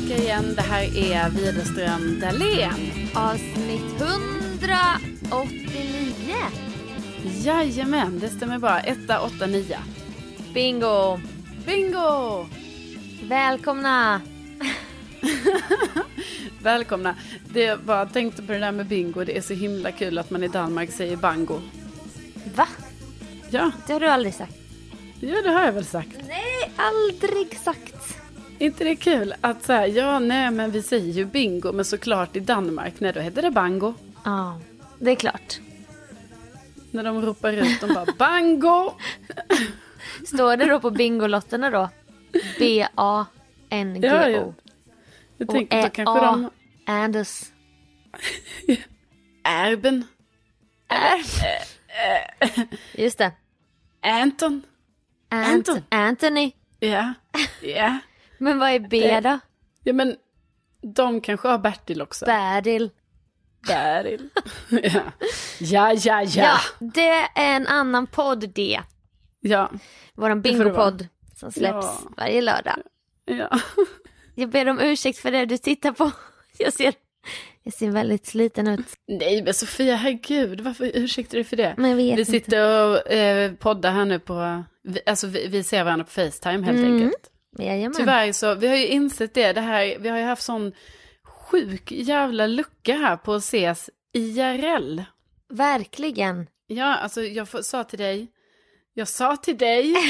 tillbaka igen. Det här är Widerström Dahlén. Avsnitt 189. Jajamän, det stämmer bra. Etta, åtta, nia. Bingo! Bingo! Välkomna! Välkomna. Det bara tänkte på det där med bingo. Det är så himla kul att man i Danmark säger bango. Va? Ja, Det har du aldrig sagt. ja det har jag väl sagt. Nej, aldrig sagt. Inte det kul att säga, ja nej men vi säger ju bingo, men såklart i Danmark, nej då heter det bango. Ja, det är klart. När de ropar ut, de bara bango! Står det då på Bingolotterna då? B-A-N-G-O. Ja, ja. Jag tänker då kanske de... Anders. Erben, Just det. Anton. Ant- Anton. Anthony. Ja, ja. Men vad är B då? Ja men de kanske har Bertil också. Bertil. Bertil. ja. ja, ja, ja. Ja, det är en annan podd det. Ja, vara. bingopodd som släpps Ja. varje lördag. ja. Jag ber om ursäkt för det du tittar på. Jag ser, jag ser väldigt sliten ut. Nej men Sofia, herregud, varför ursäktar du för det? Vi inte. sitter och eh, poddar här nu på, vi, alltså vi, vi ser varandra på Facetime helt Mm. enkelt. Jajamän. Tyvärr så, vi har ju insett det, det här, vi har ju haft sån sjuk jävla lucka här på att ses IRL. Verkligen. Ja, alltså jag sa till dig, jag sa till dig,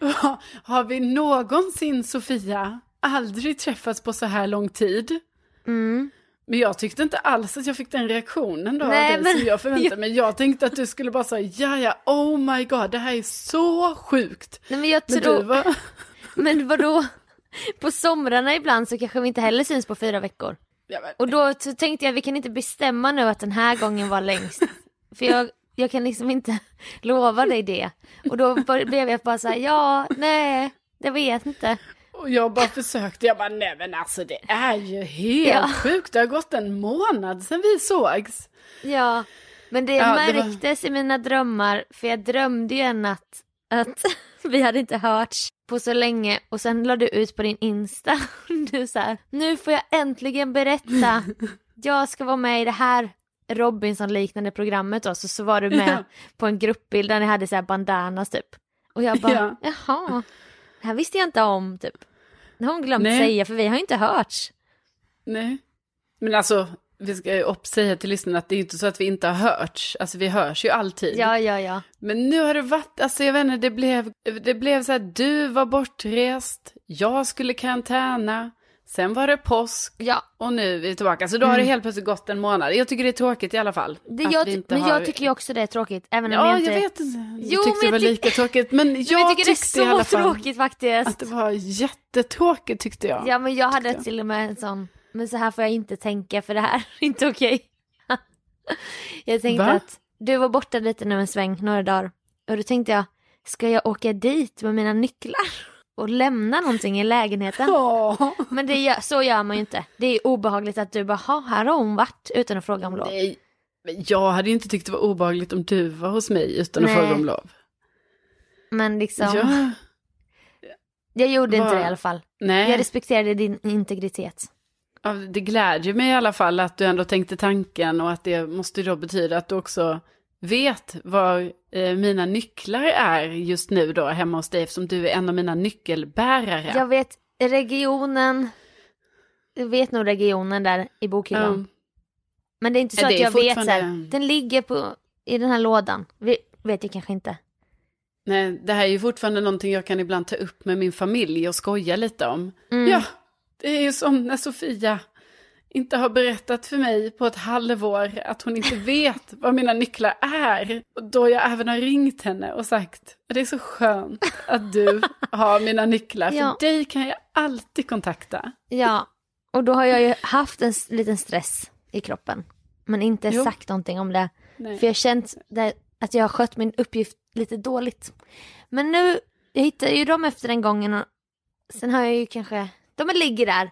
Ha- har vi någonsin Sofia aldrig träffats på så här lång tid? Mm. Men jag tyckte inte alls att jag fick den reaktionen då Nej, av dig men- som jag förväntade mig. Jag tänkte att du skulle bara säga, ja ja, oh my god, det här är så sjukt. Nej, men jag Men tror... du var, Men vadå? På somrarna ibland så kanske vi inte heller syns på fyra veckor. ja, men, Och då tänkte jag vi kan inte bestämma nu att den här gången var längst. För jag, jag kan liksom inte lova dig det. Och då blev jag bara så här, ja, nej, jag vet inte. Och jag bara försökte, jag bara, nej men alltså det är ju helt Ja. sjukt. Det har gått en månad sedan vi sågs. Ja, men det Ja, det var- märktes i mina drömmar, för jag drömde ju en natt att vi hade inte hörts på så länge och sen la du ut på din Insta, du så här, nu får jag äntligen berätta, jag ska vara med i det här Robinson-liknande programmet då, så, så var du med Ja. på en gruppbild där ni hade så här bandanas typ. Och jag bara, Ja. jaha, det här visste jag inte om typ. Det har hon glömt Nej. säga för vi har ju inte hörts. Nej. Men alltså, vi ska ju säga till lyssnarna att det är ju inte så att vi inte har hörts. Alltså vi hörs ju alltid. Ja, ja, ja. Men nu har det varit, alltså jag vet inte, det blev, det blev så här, du var bortrest, jag skulle karantäna, sen var det påsk Ja, och nu är vi tillbaka. Så då har det helt plötsligt gått en månad. Jag tycker det är tråkigt i alla fall. Mm. det, jag, men har- jag tycker också det är tråkigt. Även om Ja, jag inte... jag vet inte. Jag Jo, tyckte men det var jag lika tråkigt. Men jag, jag tycker det tyckte i är alla så fall tråkigt faktiskt. att det var jättetråkigt tyckte jag. Ja men jag hade tyckte jag. till och med en sån, men så här får jag inte tänka för det här är inte okej. jag tänkte Va? att du var borta lite nu en sväng, några dagar. Och då tänkte jag, ska jag åka dit med mina nycklar och lämna någonting i lägenheten? Men det gör, så gör man ju inte. Det är obehagligt att du bara, "Ha, här har hon varit utan att fråga om lov. Nej, men jag hade inte tyckt det var obehagligt om du var hos mig utan att Nej. fråga om lov. Men liksom, Ja, jag gjorde inte Vad- det i alla fall. nej. Jag respekterade din integritet. Ja, det glädjer mig i alla fall att du ändå tänkte tanken och att det måste då betyda att du också vet var mina nycklar är just nu då hemma hos dig eftersom du är en av mina nyckelbärare. Jag vet regionen, jag vet nog regionen där i bokhyllan. Ja. Men det är inte så att det är jag vet så här, fortfarande- den ligger på, i den här lådan. Vi, vet jag kanske inte. Nej, det här är ju fortfarande någonting jag kan ibland ta upp med min familj och skoja lite om. Mm. Ja, det är ju som när Sofia inte har berättat för mig på ett halvår att hon inte vet vad mina nycklar är. Och då jag även har ringt henne och sagt att det är så skönt att du har mina nycklar. För Ja. dig kan jag alltid kontakta. Ja, och då har jag ju haft en liten stress i kroppen. Men inte Jo. sagt någonting om det. Nej. För jag har känt att jag har skött min uppgift lite dåligt. Men nu, jag hittade ju dem efter den gången och sen har jag ju kanske, de ligger där.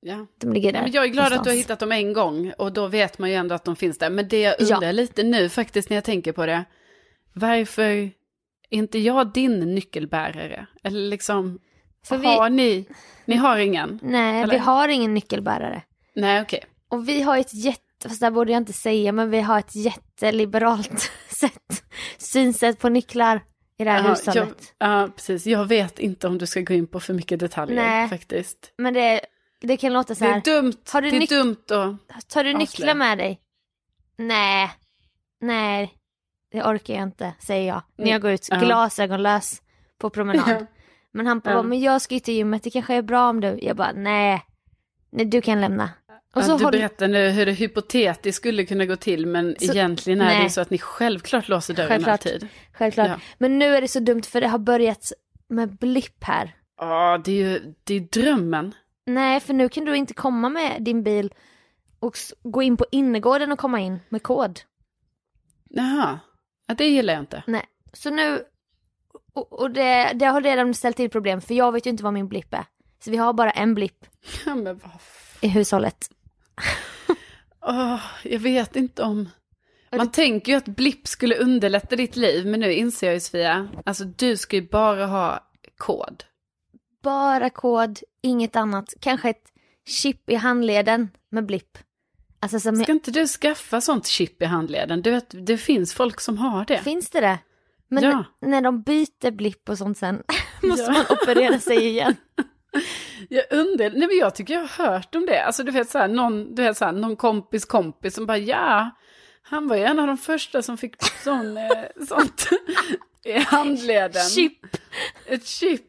Ja. De ligger där. Men jag är glad att du har någonstans. hittat dem en gång och då vet man ju ändå att de finns där. Men det jag Ja. undrar lite nu faktiskt när jag tänker på det. Varför är inte jag din nyckelbärare? Eller liksom, För vi, Har ni? Ni har ingen? nej, eller? vi har ingen nyckelbärare. Nej, okej. Och vi har ett jätte, fast det borde jag inte säga, men vi har ett jätteliberalt sätt, synsätt på nycklar i det här Jaha, hushållet. ja, precis. Jag vet inte om du ska gå in på för mycket detaljer Nej. faktiskt. Men det, det kan låta så Det här, är dumt. Har du det är dumt att... tar du nycklar med dig? Nej, nej, det orkar jag inte, säger jag. När jag går ut Mm. Glasögonlös på promenad. Men han bara, men jag ska ju till gymmet, det kanske är bra om du. Jag bara, nej, nej du kan lämna. Och så Ja, du håll- berättar nu hur det hypotetiskt skulle kunna gå till men Så- egentligen är det nej. ju så att ni självklart låser dörren Självklart. alltid. Självklart. Ja. Men nu är det så dumt för det har börjat med blipp här. Ja, det är ju det är drömmen. Nej, för nu kan du inte komma med din bil och gå in på innergården och komma in med kod. Jaha, ja, det gillar jag inte. Nej, så nu, och, och det, det har redan ställt till problem för jag vet ju inte vad min blipp är. Så vi har bara en blipp Ja, men vad i hushållet. Åh, jag vet inte om... Man tänker ju att blipp skulle underlätta ditt liv, men nu inser jag ju Sofia, alltså du ska ju bara ha kod. Bara kod, inget annat. Kanske ett chip i handleden med blipp. Alltså som Ska inte du skaffa sånt chip i handleden? Du vet, det finns folk som har det. Finns det det? Men Ja. när de byter blipp och sånt sen måste Ja. man operera sig igen. Jag undrar, nej men jag tycker jag har hört om det. Alltså du vet så här, någon, du vet så här, någon kompis kompis som bara ja, han var ju en av de första som fick sån, eh, sånt i handleden. Chip. Ett chip.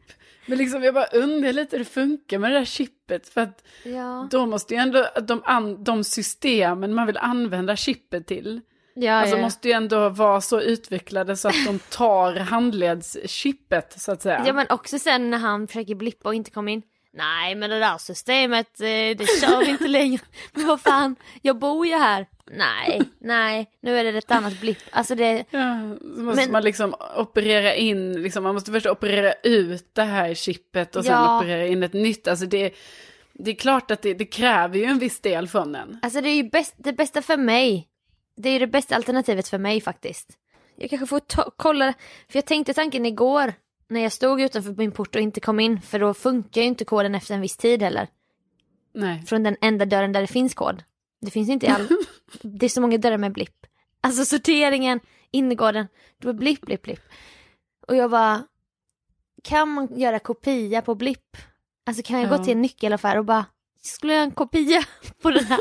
Men liksom jag bara undrar lite hur det funkar med det där chippet. För att Ja, då måste ju ändå de, an, de systemen man vill använda chippet till. ja, Alltså ja. måste ju ändå vara så utvecklade så att de tar handledschippet så att säga. ja men också sen när han försöker blippa och inte komma in. Nej men det där systemet, eh, det kör vi inte längre. Men vad fan, jag bor ju här. Nej, nej, nu är det ett annat blipp. Alltså det, Ja, så måste Men- man liksom operera in, liksom, man måste först operera ut det här chippet och sen Ja. operera in ett nytt. Alltså det, det är klart att det, det kräver ju en viss del från en. alltså det är ju bäst, det bästa för mig. Det är ju det bästa alternativet för mig faktiskt. Jag kanske får kolla, för jag tänkte tanken igår när jag stod utanför min port och inte kom in, för då funkar ju inte koden efter en viss tid heller. Nej. Från den enda dörren där det finns kod. Det finns inte i all... det är så många dörrar med blipp. Alltså sorteringen, innergården, det var blipp, blipp, blipp. Och jag bara, kan man göra kopia på blipp? Alltså kan jag Ja. gå till en nyckelaffär och bara, skulle jag göra en kopia på den här?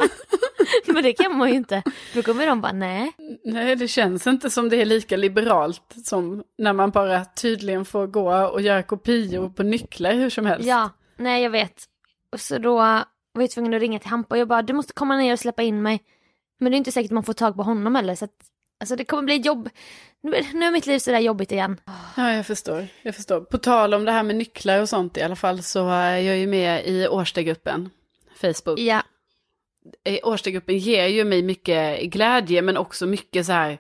Men det kan man ju inte. Då kommer de bara, nej. Nej, det känns inte som det är lika liberalt som när man bara tydligen får gå och göra kopior på nycklar hur som helst. Ja, nej jag vet. Och så då var jag tvungen att ringa till Hampa och jag bara, du måste komma ner och släppa in mig. Men det är inte säkert att man får tag på honom heller så att, alltså det kommer bli jobb. Nu, är- nu är mitt liv sådär jobbigt igen. Ja, jag förstår. Jag förstår. På tal om det här med nycklar och sånt i alla fall så är jag ju med i Årstagruppen, Facebook. Ja, Eh, Årstagruppen ger ju mig mycket glädje men också mycket så här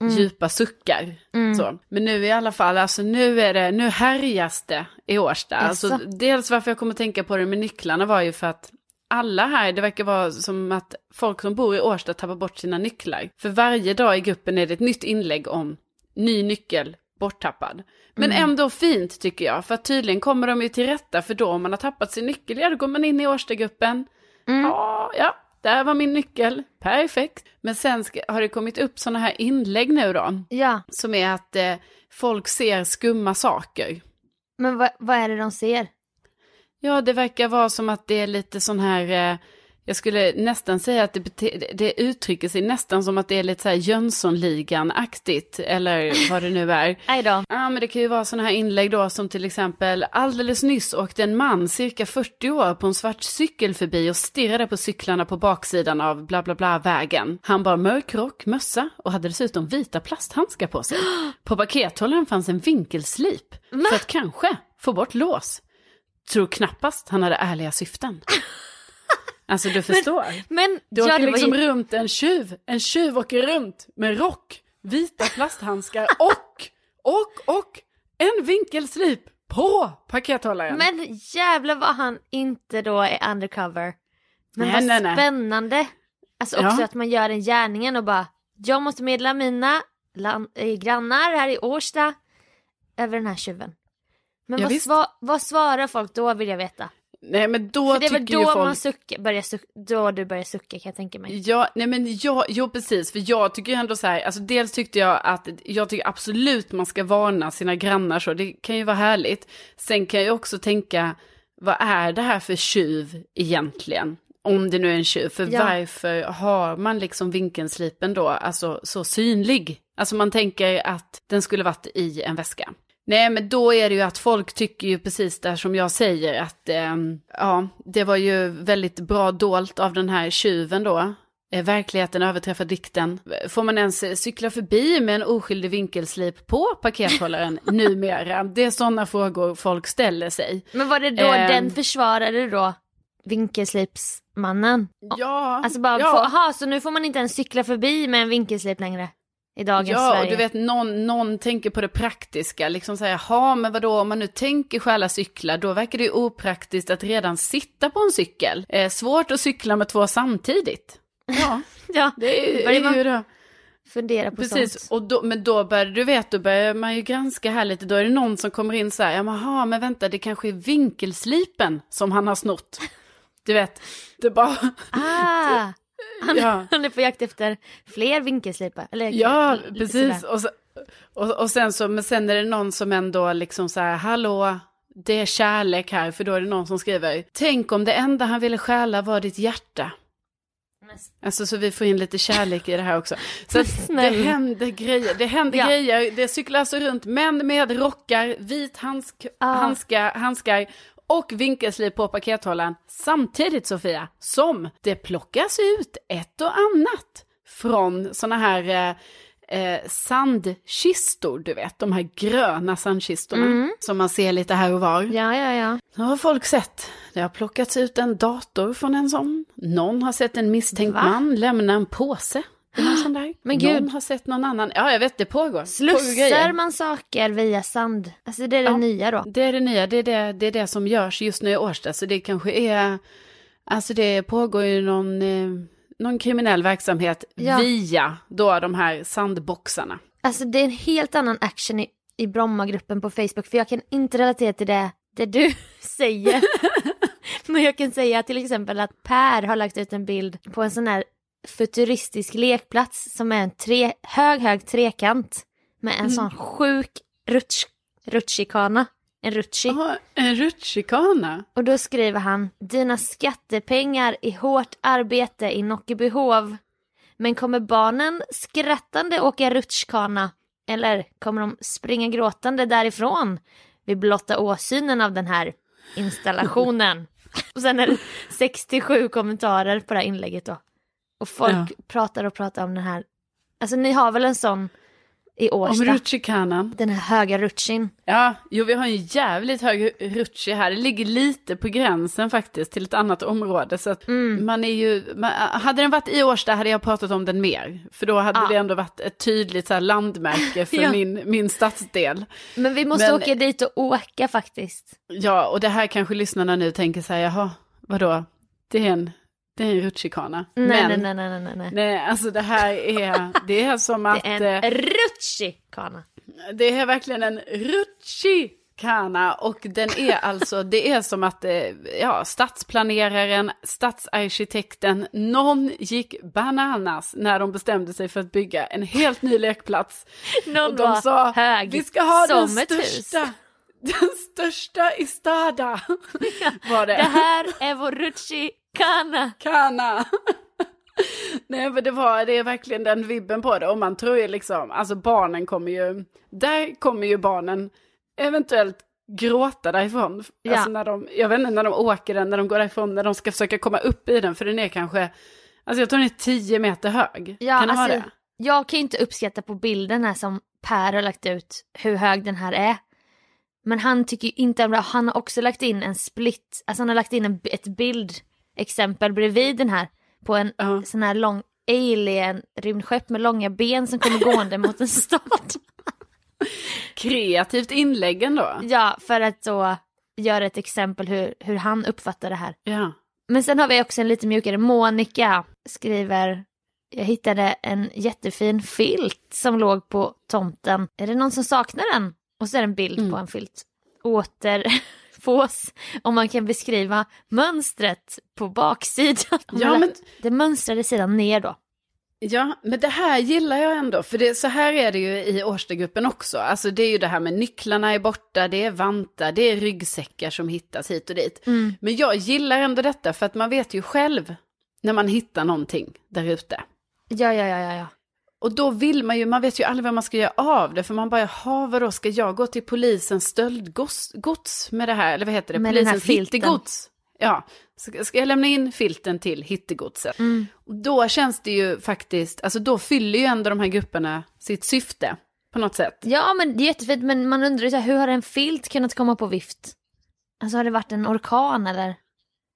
Mm. djupa suckar. Så. Men nu i alla fall, alltså nu är det, nu härjas det i Årsta. Alltså, dels varför jag kommer att tänka på det med nycklarna var ju för att alla här, det verkar vara som att folk som bor i Årsta tappar bort sina nycklar. För varje dag i gruppen är det ett nytt inlägg om ny nyckel borttappad. Men ändå fint tycker jag, för att tydligen kommer de ju till rätta, för då om man har tappat sin nyckel, ja då går man in i Årstagruppen. Ja, ja, där var min nyckel, perfekt. Men sen ska, har det kommit upp sådana här inlägg nu då, ja. som är att eh, folk ser skumma saker. Men vad, vad är det de ser? Ja, det verkar vara som att det är lite sån här, eh, jag skulle nästan säga att det, det uttrycker sig nästan som att det är lite så här Jönssonligan-aktigt, eller vad det nu är. Aj då. Ja, men det kan ju vara sådana här inlägg då som till exempel alldeles nyss åkte en man cirka 40 år på en svart cykel förbi och stirrade på cyklarna på baksidan av bla bla bla vägen. Han bar mörk rock, mössa och hade dessutom vita plasthandskar på sig. På pakethållaren fanns en vinkelslip för att kanske få bort lås. Tror knappast han hade ärliga syften. Alltså du förstår. Men, Du ja, åker liksom ju, runt en tjuv. En tjuv åker runt med rock, vita plasthandskar och, och, och en vinkelslip på pakethållaren. men jävlar vad han inte då är undercover. Men Nej, vad nej, nej. spännande. Alltså också Ja. att man gör den gärningen och bara, jag måste meddela mina eh, grannar här i Årsta över den här tjuven. Men Ja, vad, sva- vad svarar folk då vill jag veta? Nej men då För det är väl då ju folk... man suckar, börjar suck, då du börjar sucka kan jag tänka mig. Ja, nej men ja, jo precis, för jag tycker ju ändå så här, alltså dels tyckte jag att, jag tycker absolut man ska varna sina grannar så, det kan ju vara härligt. Sen kan jag också tänka, vad är det här för tjuv egentligen? Om det nu är en tjuv, för Ja. varför har man liksom vinkelslipen då, alltså så synlig? Alltså man tänker att den skulle varit i en väska. Nej, men då är det ju att folk tycker ju precis där som jag säger att ehm, ja, det var ju väldigt bra dolt av den här tjuven då. Eh, Verkligheten överträffar dikten. Får man ens eh, cykla förbi med en oskyldig vinkelslip på pakethållaren numera? Det är sådana frågor folk ställer sig. Men var det då Ehm. den försvarade då vinkelslipsmannen? Ja, Alltså bara, ja. få, aha, så nu får man inte ens cykla förbi med en vinkelslip längre? I dagens Ja, Sverige? och du vet någon, någon tänker på det praktiska, liksom säga, ja men vadå, om man nu tänker stjäla cyklar, då verkar det ju opraktiskt att redan sitta på en cykel. Eh, svårt att cykla med två samtidigt. Ja, Ja, det är, ju det. fundera på Precis, sånt. och då, men då börjar du vet, då börjar man ju granska här lite, då är det någon som kommer in så här, ja men, aha, men vänta, det kanske är vinkelslipen som han har snott. Du vet, det bara, Ah, han, ja. han är på jakt efter fler vinkelslipar. Eller, Ja, precis. Och, så, och, och sen så, men sen är det någon som ändå liksom så här, hallå, det är kärlek här, för då är det någon som skriver, tänk om det enda han ville stjäla var ditt hjärta. Alltså så vi får in lite kärlek i det här också. Så det händer grejer, det händer Ja. grejer, det cyklar alltså runt män med rockar, vit handsk, Ah. handska, handskar och vinkelslip på pakethållaren samtidigt Sofia, som det plockas ut ett och annat från sådana här eh, eh, sandkistor, du vet, de här gröna sandkistorna Mm. som man ser lite här och var. Ja, ja, ja. Det har folk sett. Det har plockats ut en dator från en sån. Någon har sett en misstänkt Va? man lämna en påse. Någon sån där. Men någon gud. har sett någon annan. Ja, jag vet, det pågår. Pågår Slussar grejer. man saker via sand? Alltså det är det Ja. nya då? Det är det nya, det är det, det är det som görs just nu i Årsta. Så det kanske är, alltså det pågår ju någon, eh, någon kriminell verksamhet Ja. via då de här sandboxarna. Alltså det är en helt annan action i, i Brommagruppen på Facebook för jag kan inte relatera till det, det du säger. Men jag kan säga till exempel att Per har lagt ut en bild på en sån här futuristisk lekplats som är en tre, hög, hög trekant med en sån sjuk rutsch, rutschikana. En rutschi. Ja, en rutschikana. Och då skriver han, dina skattepengar i hårt arbete i Nockebehov. Men kommer barnen skrattande åka rutschkana? Eller kommer de springa gråtande därifrån vid blotta åsynen av den här installationen? och sen är det 67 kommentarer på det här inlägget då. Och folk Ja. pratar och pratar om den här, alltså ni har väl en sån i Om Årsta? rutschikanan. Den här höga rutschin. Ja, jo vi har en jävligt hög rutschi här. Det ligger lite på gränsen faktiskt till ett annat område. Så att Mm. man är ju, man, hade den varit i Årsta hade jag pratat om den mer. För då hade Ja. det ändå varit ett tydligt så här, landmärke för Ja. min, min stadsdel. Men vi måste Men- åka dit och åka faktiskt. Ja, och det här kanske lyssnarna nu tänker så här, jaha, vadå? Det är en, det är en rutschikana. Nej, Men, nej, nej, nej, nej, nej. nej, alltså det här är, det är som att... Det är en eh, rutschikana. Det är verkligen en rutschikana och den är alltså, det är som att eh, ja, stadsplaneraren, stadsarkitekten, någon gick bananas när de bestämde sig för att bygga en helt ny lekplats. Någon Och de var sa, hög vi ska ha den hus. största, den största i stada. Var det. Det här är vår rutschikana. Kana. Nej men det var, det är verkligen den vibben på det och man tror ju liksom, alltså barnen kommer ju, där kommer ju barnen eventuellt gråta därifrån. Ja. Alltså när de, jag vet inte när de åker den, när de går därifrån, när de ska försöka komma upp i den för den är kanske, alltså jag tror den är 10 meter hög. Ja, kan det vara alltså, det? jag kan ju inte uppskatta på bilden här som Per har lagt ut hur hög den här är. Men han tycker ju inte om det. Han har också lagt in en split, alltså han har lagt in en, ett bildexempel bredvid den här på en Ja. sån här lång alien rymdskepp med långa ben som kommer gående mot en stad. Kreativt inlägg ändå. Ja, för att då göra ett exempel hur, hur han uppfattar det här. Ja. Men sen har vi också en lite mjukare. Monica skriver, jag hittade en jättefin filt som låg på tomten. Är det någon som saknar den? Och så är det en bild Mm. på en filt. återfås om man kan beskriva mönstret på baksidan. Ja, men, Det mönstrade sidan ner då. ja, men det här gillar jag ändå. För det, så här är det ju i Årstagruppen också. Alltså det är ju det här med nycklarna är borta, det är vantar, det är ryggsäckar som hittas hit och dit. Mm. Men jag gillar ändå detta för att man vet ju själv när man hittar någonting där ute. Ja, ja, ja, ja. Och då vill man ju, man vet ju aldrig vad man ska göra av det, för man bara, jaha, vadå, ska jag gå till polisens stöldgods gods med det här, eller vad heter det, Med polisens hittegods? Ja, ska, ska jag lämna in filten till hittegodset? Mm. Och Då känns det ju faktiskt, alltså då fyller ju ändå de här grupperna sitt syfte på något sätt. Ja, men det är jättefint, men man undrar ju så här, hur har en filt kunnat komma på vift? Alltså har det varit en orkan eller?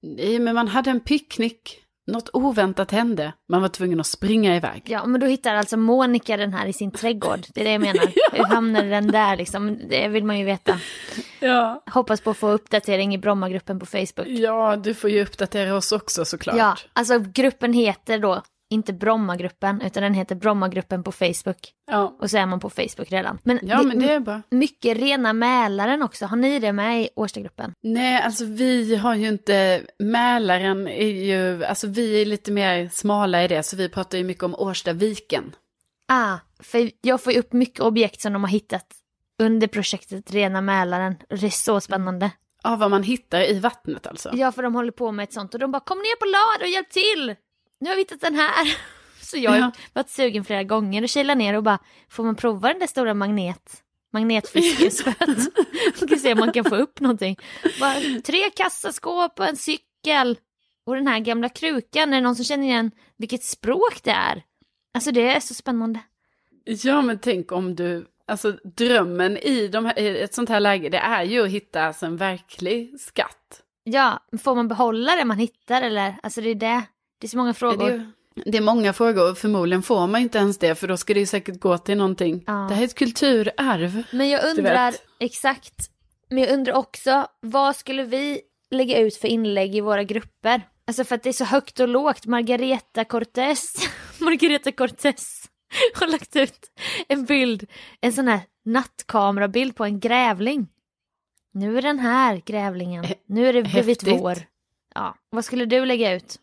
Nej, men man hade en picknick, något oväntat hände, man var tvungen att springa iväg. Ja, men då hittar alltså Monica den här i sin trädgård. Det är det jag menar. Hur hamnade den där liksom? Det vill man ju veta. Ja. Hoppas på att få uppdatering i Brommagruppen på Facebook. Ja, du får ju uppdatera oss också såklart. Ja, alltså gruppen heter då inte Brommagruppen, utan den heter Brommagruppen på Facebook. ja. Och så är man på Facebook redan. Men, Ja, men det är bra. mycket rena Mälaren också. Har ni det med i Årstagruppen? Nej, alltså vi har ju inte, Mälaren är ju, alltså vi är lite mer smala i det, så vi pratar ju mycket om Årstaviken. Ah, för jag får ju upp mycket objekt som de har hittat under projektet Rena Mälaren. Det är så spännande. Ja, vad man hittar i vattnet alltså. Ja, för de håller på med ett sånt och de bara kom ner på lad och hjälp till! Nu har vi hittat den här. Så jag har Ja. varit sugen flera gånger och kilat ner och bara, får man prova den där stora magnet? Magnetfiskespöet. Man kan se om man kan få upp någonting. Bara, tre kassaskåp och en cykel. Och den här gamla krukan, är det någon som känner igen vilket språk det är? Alltså det är så spännande. Ja, men tänk om du, alltså drömmen i, de här, i ett sånt här läge, det är ju att hitta alltså, en verklig skatt. Ja, får man behålla det man hittar eller? Alltså det är det. Det är så många Det frågor. är, ju- det är många frågor förmodligen får man inte ens det, för då ska det ju säkert gå till någonting. Ja. Det här är ett kulturarv. Men jag undrar, exakt, men jag undrar också, vad skulle vi lägga ut för inlägg i våra grupper? Alltså för att det är så högt och lågt. Margareta Cortez, Margareta Cortez har lagt ut en bild, en sån här nattkamerabild på en grävling. Nu är den här grävlingen, nu är det blivit vår. Ja, vad skulle du lägga ut?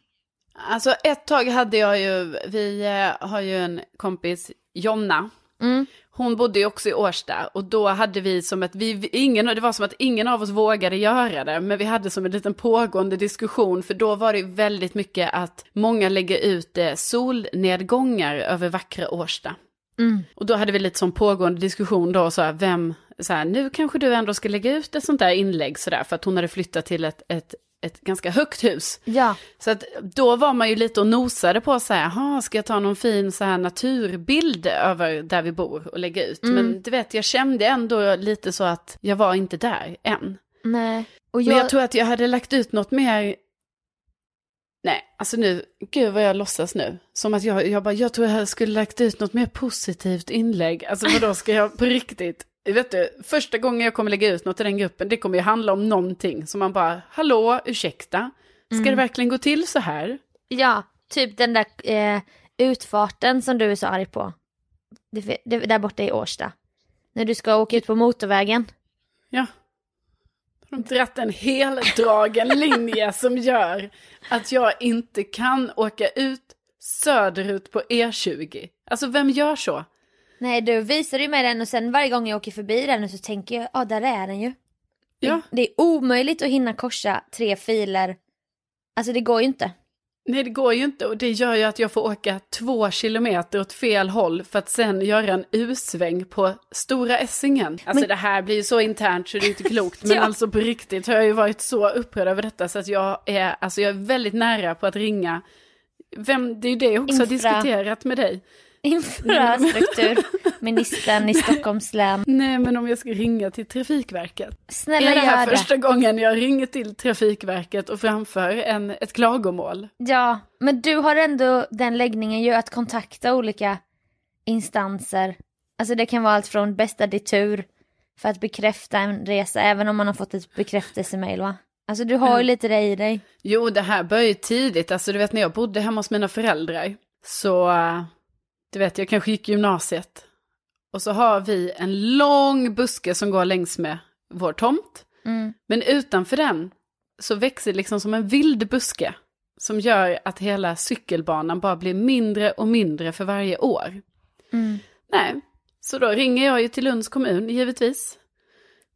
Alltså ett tag hade jag ju, vi eh, har ju en kompis, Jonna, Mm. Hon bodde ju också i Årsta och då hade vi som att vi, ingen, det var som att ingen av oss vågade göra det, men vi hade som en liten pågående diskussion, för då var det väldigt mycket att många lägger ut eh, solnedgångar över vackra Årsta. Mm. Och då hade vi lite som pågående diskussion då, så här, vem, så här, nu kanske du ändå ska lägga ut ett sånt där inlägg sådär, för att hon hade flyttat till ett, ett, ett ganska högt hus. Ja, Så att då var man ju lite och nosade på så här, "Jaha, ska jag ta någon fin så här naturbild över där vi bor och lägga ut? Mm. Men du vet, jag kände ändå lite så att jag var inte där än. nej. Och Men jag, jag tror att jag hade lagt ut något mer, nej, alltså nu, gud vad jag låtsas nu. Som att jag, jag bara, jag tror jag skulle lagt ut något mer positivt inlägg. Alltså vadå, ska jag på riktigt? Vet du, första gången jag kommer lägga ut något i den gruppen, det kommer ju handla om någonting. som man bara, hallå, ursäkta, ska Mm. det verkligen gå till så här? Ja, typ den där eh, utfarten som du är så arg på. Det, det, där borta i Årsta. När du ska åka ut på motorvägen. Ja. De har dratt en heldragen linje som gör att jag inte kan åka ut söderut på E20. Alltså vem gör så? Nej, du visar ju mig den och sen varje gång jag åker förbi den så tänker jag, ja där är den ju. Ja. Det, det är omöjligt att hinna korsa tre filer. Alltså det går ju inte. Nej, det går ju inte och det gör ju att jag får åka två kilometer åt fel håll för att sen göra en U-sväng på Stora Essingen. Alltså Men- det här blir ju så internt så det är inte klokt. Men Ja. alltså på riktigt har jag ju varit så upprörd över detta så att jag är, alltså jag är väldigt nära på att ringa. Vem, det är ju det jag också har Infra. diskuterat med dig. Infrastrukturministern i Stockholms län. Nej, men om jag ska ringa till Trafikverket. Snälla är det här gör det. första gången jag ringer till Trafikverket och framför en, ett klagomål? Ja, men du har ändå den läggningen ju att kontakta olika instanser. Alltså det kan vara allt från bästa ditur för att bekräfta en resa, även om man har fått ett bekräftelsemail va? Alltså du har ju lite det i dig. Jo, det här började ju tidigt. Alltså du vet när jag bodde hemma hos mina föräldrar. Så, du vet, jag kanske gick gymnasiet. Och så har vi en lång buske som går längs med vår tomt. Mm. Men utanför den så växer liksom som en vild buske. Som gör att hela cykelbanan bara blir mindre och mindre för varje år. Mm. Nej, så då ringer jag ju till Lunds kommun givetvis.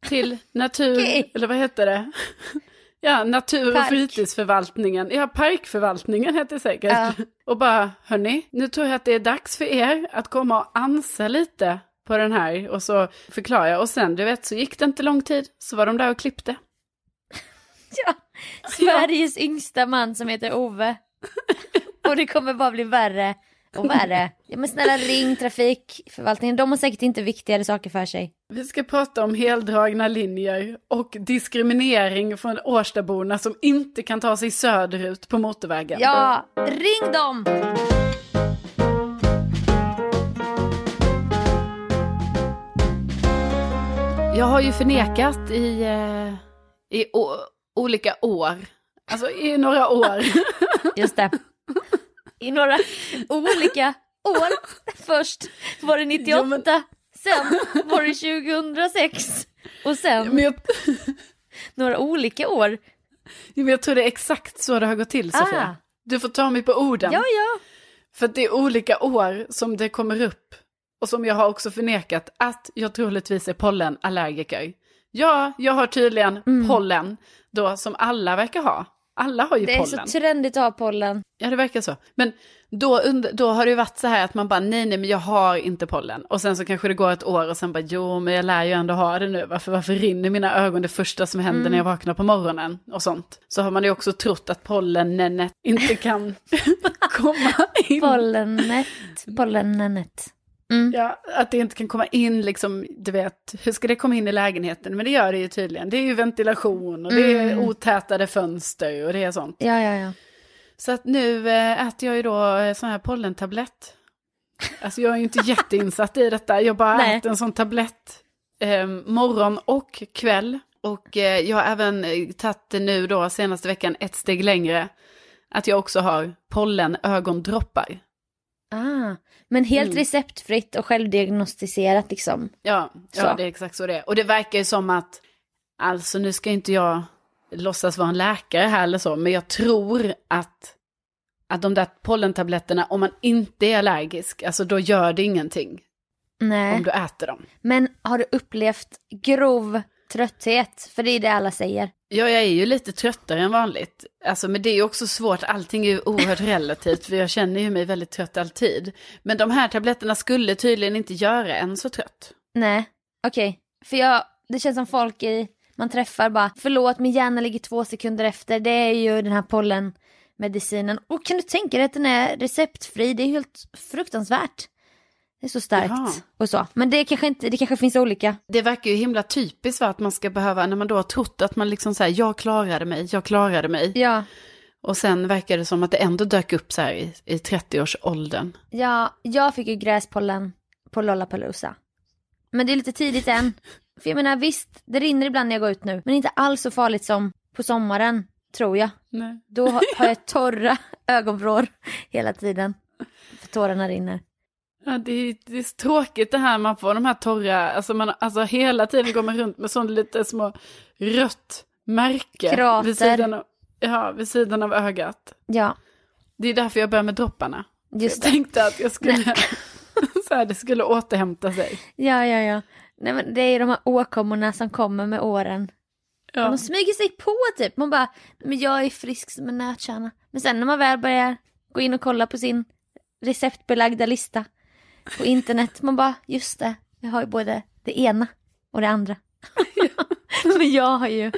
Till natur, Okej. eller vad heter det? Ja, natur och fritidsförvaltningen. Ja, parkförvaltningen heter säkert. Ja. Och bara, hörni, nu tror jag att det är dags för er att komma och ansa lite på den här. Och så förklarar jag. Och sen, du vet, så gick det inte lång tid. Så var de där och klippte. Ja. Sveriges yngsta man som heter Ove. Och det kommer bara bli värre och värre. Ja men snälla ring trafikförvaltningen, de har säkert inte viktigare saker för sig. Vi ska prata om heldragna linjer och diskriminering från Årstaborna som inte kan ta sig söderut på motorvägen. Ja, ring dem! Jag har ju förnekat i, eh, i å- olika år. Alltså i några år. Just det. I några olika år. Först var det 98, Jo, men- sen var det 2006 och sen jag, några olika år. men jag tror det är exakt så det har gått till Sofia. Ah. Du får ta mig på orden. Ja, ja. För det är olika år som det kommer upp. Och som jag har också förnekat att jag troligtvis är pollenallergiker. Ja, jag har tydligen Mm. pollen då som alla verkar ha. Alla har ju Det är pollen. så trendigt att ha pollen. Ja, det verkar så. Men då, då har det ju varit så här att man bara, nej, nej, men jag har inte pollen. Och sen så kanske det går ett år och sen bara, jo, men jag lär ju ändå ha det nu. Varför, varför rinner mina ögon det första som händer när jag vaknar på morgonen och sånt? Så har man ju också trott att pollenet inte kan komma in. Pollenet, pollenet. Mm. Ja, att det inte kan komma in liksom, du vet, hur ska det komma in i lägenheten? Men det gör det ju tydligen. Det är ju ventilation och det är Mm. otätade fönster och det är sånt. Ja, ja, ja. Så att nu eh, äter jag ju då eh, sån här pollentablett. Alltså jag är ju inte jätteinsatt i detta. Jag bara Nej. äter en sån tablett eh, morgon och kväll. Och eh, jag har även eh, tagit det nu då senaste veckan ett steg längre. Att jag också har pollenögondroppar. Ah, men helt Mm. receptfritt och självdiagnostiserat liksom. Ja, Så. ja, det är exakt så det är. Och det verkar ju som att, alltså nu ska inte jag låtsas vara en läkare här eller så, men jag tror att, att de där pollentabletterna, om man inte är allergisk, alltså då gör det ingenting Nej. om du äter dem. Men har du upplevt grov trötthet? För det är det alla säger. Ja, jag är ju lite tröttare än vanligt. Alltså, men det är ju också svårt, allting är ju oerhört relativt, för jag känner ju mig väldigt trött alltid. Men de här tabletterna skulle tydligen inte göra en så trött. Nej, okej. För jag, det känns som folk i, man träffar bara, förlåt min hjärna ligger två sekunder efter, det är ju den här pollenmedicinen. Och kan du tänka dig att den är receptfri? Det är helt fruktansvärt. Det är så starkt Jaha. och så. Men det kanske inte, det kanske finns olika. Det verkar ju himla typiskt va, att man ska behöva, när man då har trott att man liksom säger jag klarade mig, jag klarade mig. Ja, Och sen verkar det som att det ändå dök upp så här i, i 30-årsåldern. ja, jag fick ju gräspollen på Lollapalooza. Men det är lite tidigt än. För jag menar visst, det rinner ibland när jag går ut nu. Men inte alls så farligt som på sommaren, tror jag. Nej. Då har har jag torra ögonvrår hela tiden. För tårarna rinner. Ja, det, är, det är så tråkigt det här man får de här torra, alltså, man, alltså hela tiden går man runt med sån lite små rött märke. Krater. Vid sidan av, ja, vid sidan av ögat. Ja, Det är därför jag börjar med dropparna. just Jag det. tänkte att jag skulle, så här, det skulle återhämta sig. Ja, ja, ja. Nej, men det är de här åkommorna som kommer med åren. Ja. de smyger sig på typ. Man bara, men jag är frisk som en nötkärna. Men sen när man väl börjar gå in och kolla på sin receptbelagda lista på internet. Man bara, just det, jag har ju både det ena och det andra. men jag har ju,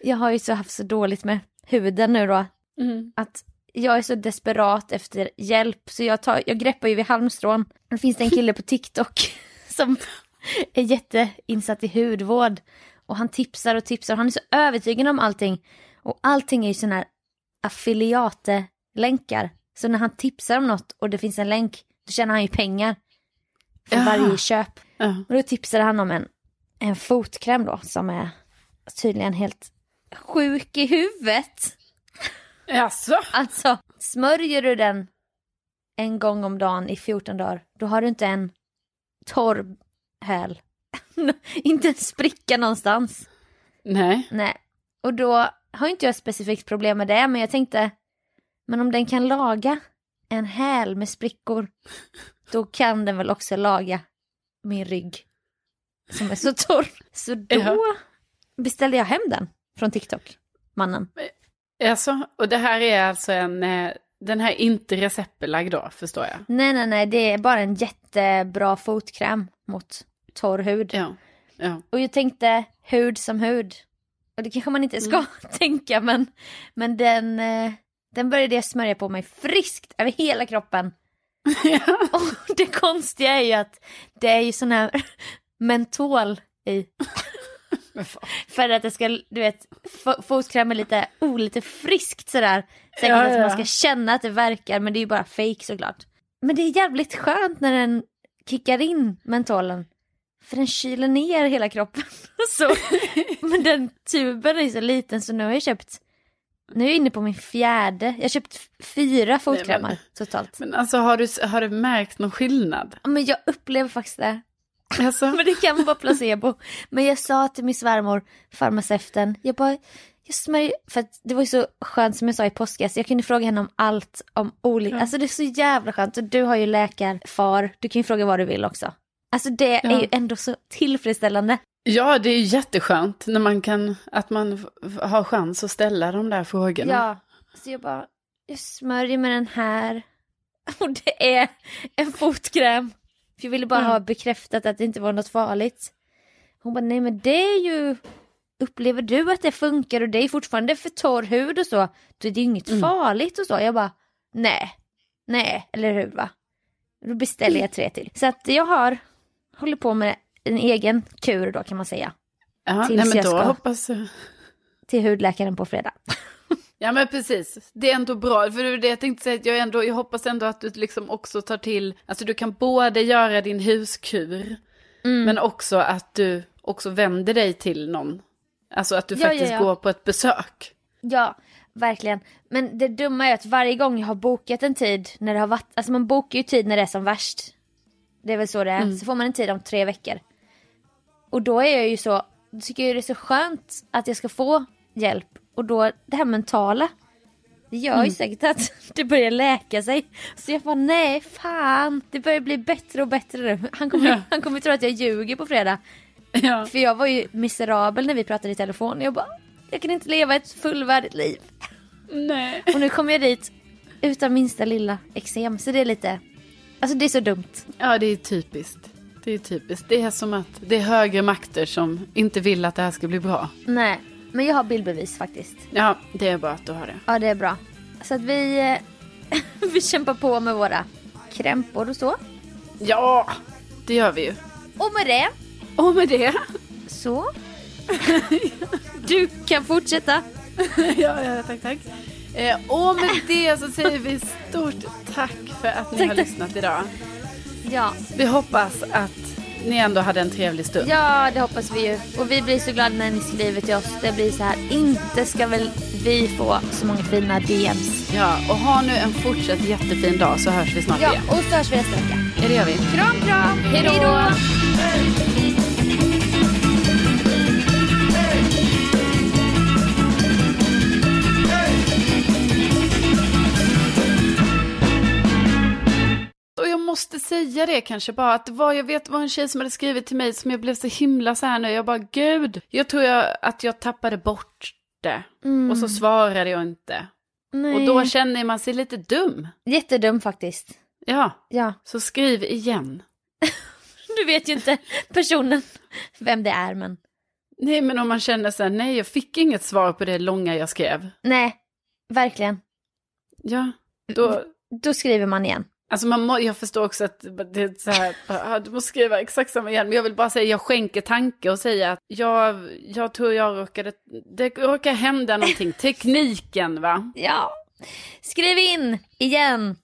jag har ju så haft så dåligt med huden nu då. Mm. att jag är så desperat efter hjälp så jag, tar, jag greppar ju vid halmstrån. Det finns det en kille på TikTok som är jätteinsatt i hudvård och han tipsar och tipsar och han är så övertygad om allting. Och allting är ju sådana här affiliate-länkar. Så när han tipsar om något och det finns en länk, då tjänar han ju pengar för Jaha. varje köp. Ja. Och då tipsade han om en, en fotkräm då som är tydligen helt sjuk i huvudet. Jaså? Alltså, smörjer du den en gång om dagen i 14 dagar, då har du inte en torr häl. inte en spricka någonstans. Nej. Nej. Och då har inte jag specifikt problem med det, men jag tänkte, men om den kan laga en häl med sprickor, då kan den väl också laga min rygg som är så torr. Så då beställde jag hem den från TikTok, mannen. Alltså, och det här är alltså en, eh, den här är inte receptbelagd då, förstår jag. Nej, nej, nej, det är bara en jättebra fotkräm mot torr hud. Ja. ja. Och jag tänkte hud som hud. Och det kanske man inte ska tänka men, men den, eh, den började jag smörja på mig friskt över hela kroppen. Och det konstiga är ju att det är ju sån här mentol i. För att det ska, du vet, fo- fotkräm är lite, oh, lite friskt sådär. Säkert Ja, att ja. man ska känna att det verkar men det är ju bara fake såklart. Men det är jävligt skönt när den kickar in mentolen. För den kyler ner hela kroppen. så, men den tuben är så liten så nu har jag köpt, nu är jag inne på min fjärde, jag har köpt fyra fotkrämar men- totalt. Men alltså har du, har du märkt någon skillnad? Men jag upplever faktiskt det. Alltså, Men det kan vara placebo. Men jag sa till min svärmor, farmaceuten, jag bara, jag smörjer, för att det var ju så skönt som jag sa i påskas, jag kunde fråga henne om allt, om olika, Ja. alltså det är så jävla skönt och du har ju läkarfar, du kan ju fråga vad du vill också. Alltså det är Ja. ju ändå så tillfredsställande. Ja, det är jätteskönt när man kan, att man har chans att ställa de där frågorna. Ja, så jag bara, jag smörjer med den här och det är en fotkräm. För jag ville bara Ja. ha bekräftat att det inte var något farligt. Hon bara, nej men det är ju, upplever du att det funkar och det är fortfarande för torr hud och så, då är det ju inget Mm. farligt och så. Jag bara, nej, nej, eller hur va? Då beställer jag tre till. Så att jag har, håller på med en egen kur då kan man säga, ja tills nej, men jag då ska- hoppas till hudläkaren på fredag. Ja men precis, det är ändå bra. För det jag tänkte säga, att jag, ändå, jag hoppas ändå att du liksom också tar till, alltså du kan både göra din huskur, Mm. men också att du också vänder dig till någon. Alltså att du Ja, ja, faktiskt ja. går på ett besök. Ja, verkligen. Men det dumma är att varje gång jag har bokat en tid när det har varit, alltså man bokar ju tid när det är som värst. Det är väl så det är. Mm. Så får man en tid om tre veckor. Och då är jag ju så, då tycker jag det är så skönt att jag ska få hjälp. Och då det här mentala. Det gör Mm. ju säkert att det börjar läka sig. Så jag bara nej fan, det börjar bli bättre och bättre nu. Han kommer, Ja. han kommer tro att jag ljuger på fredag. Ja. För jag var ju miserabel när vi pratade i telefon. Jag bara, jag kan inte leva ett fullvärdigt liv. Nej. Och nu kommer jag dit utan minsta lilla eksem. Så det är lite, alltså det är så dumt. Ja, det är typiskt. Det är typiskt. Det är som att det är högre makter som inte vill att det här ska bli bra. Nej, men jag har bildbevis faktiskt. Ja, det är bra att du har det. Ja, det är bra. Så att vi, eh, vi kämpar på med våra krämpor och så. Ja, det gör vi ju. Och med det Och med det. så. Du kan fortsätta. ja, ja, tack, tack. Eh, och med det så säger vi stort tack för att ni Tack, har tack. lyssnat idag. Ja, Vi hoppas att ni ändå hade en trevlig stund. ja, det hoppas vi ju. Och vi blir så glada när ni skriver till oss. Det blir så här, inte ska väl vi få så många fina DMs. Ja, och ha nu en fortsatt jättefin dag så hörs vi snart Ja, igen. och så hörs vi nästa vecka. Ja, det gör vi. Kram, kram. Hej då. Säga det kanske bara, att det var, jag vet var en tjej som hade skrivit till mig som jag blev så himla så här nu, jag bara gud, jag tror jag, att jag tappade bort det. Mm. Och så svarade jag inte. Nej. Och då känner man sig lite dum. Jättedum faktiskt. Ja, Ja, så skriv igen. du vet ju inte personen vem det är men. Nej, men om man känner så här, nej, jag fick inget svar på det långa jag skrev. Nej, verkligen. Ja, då, Då skriver man igen. Alltså man må, jag förstår också att det är så här, ah, du måste skriva exakt samma igen, men jag vill bara säga, jag skänker tanke och säga att jag, jag tror jag råkade, det råkar hända någonting, tekniken va? Ja. Skriv in igen.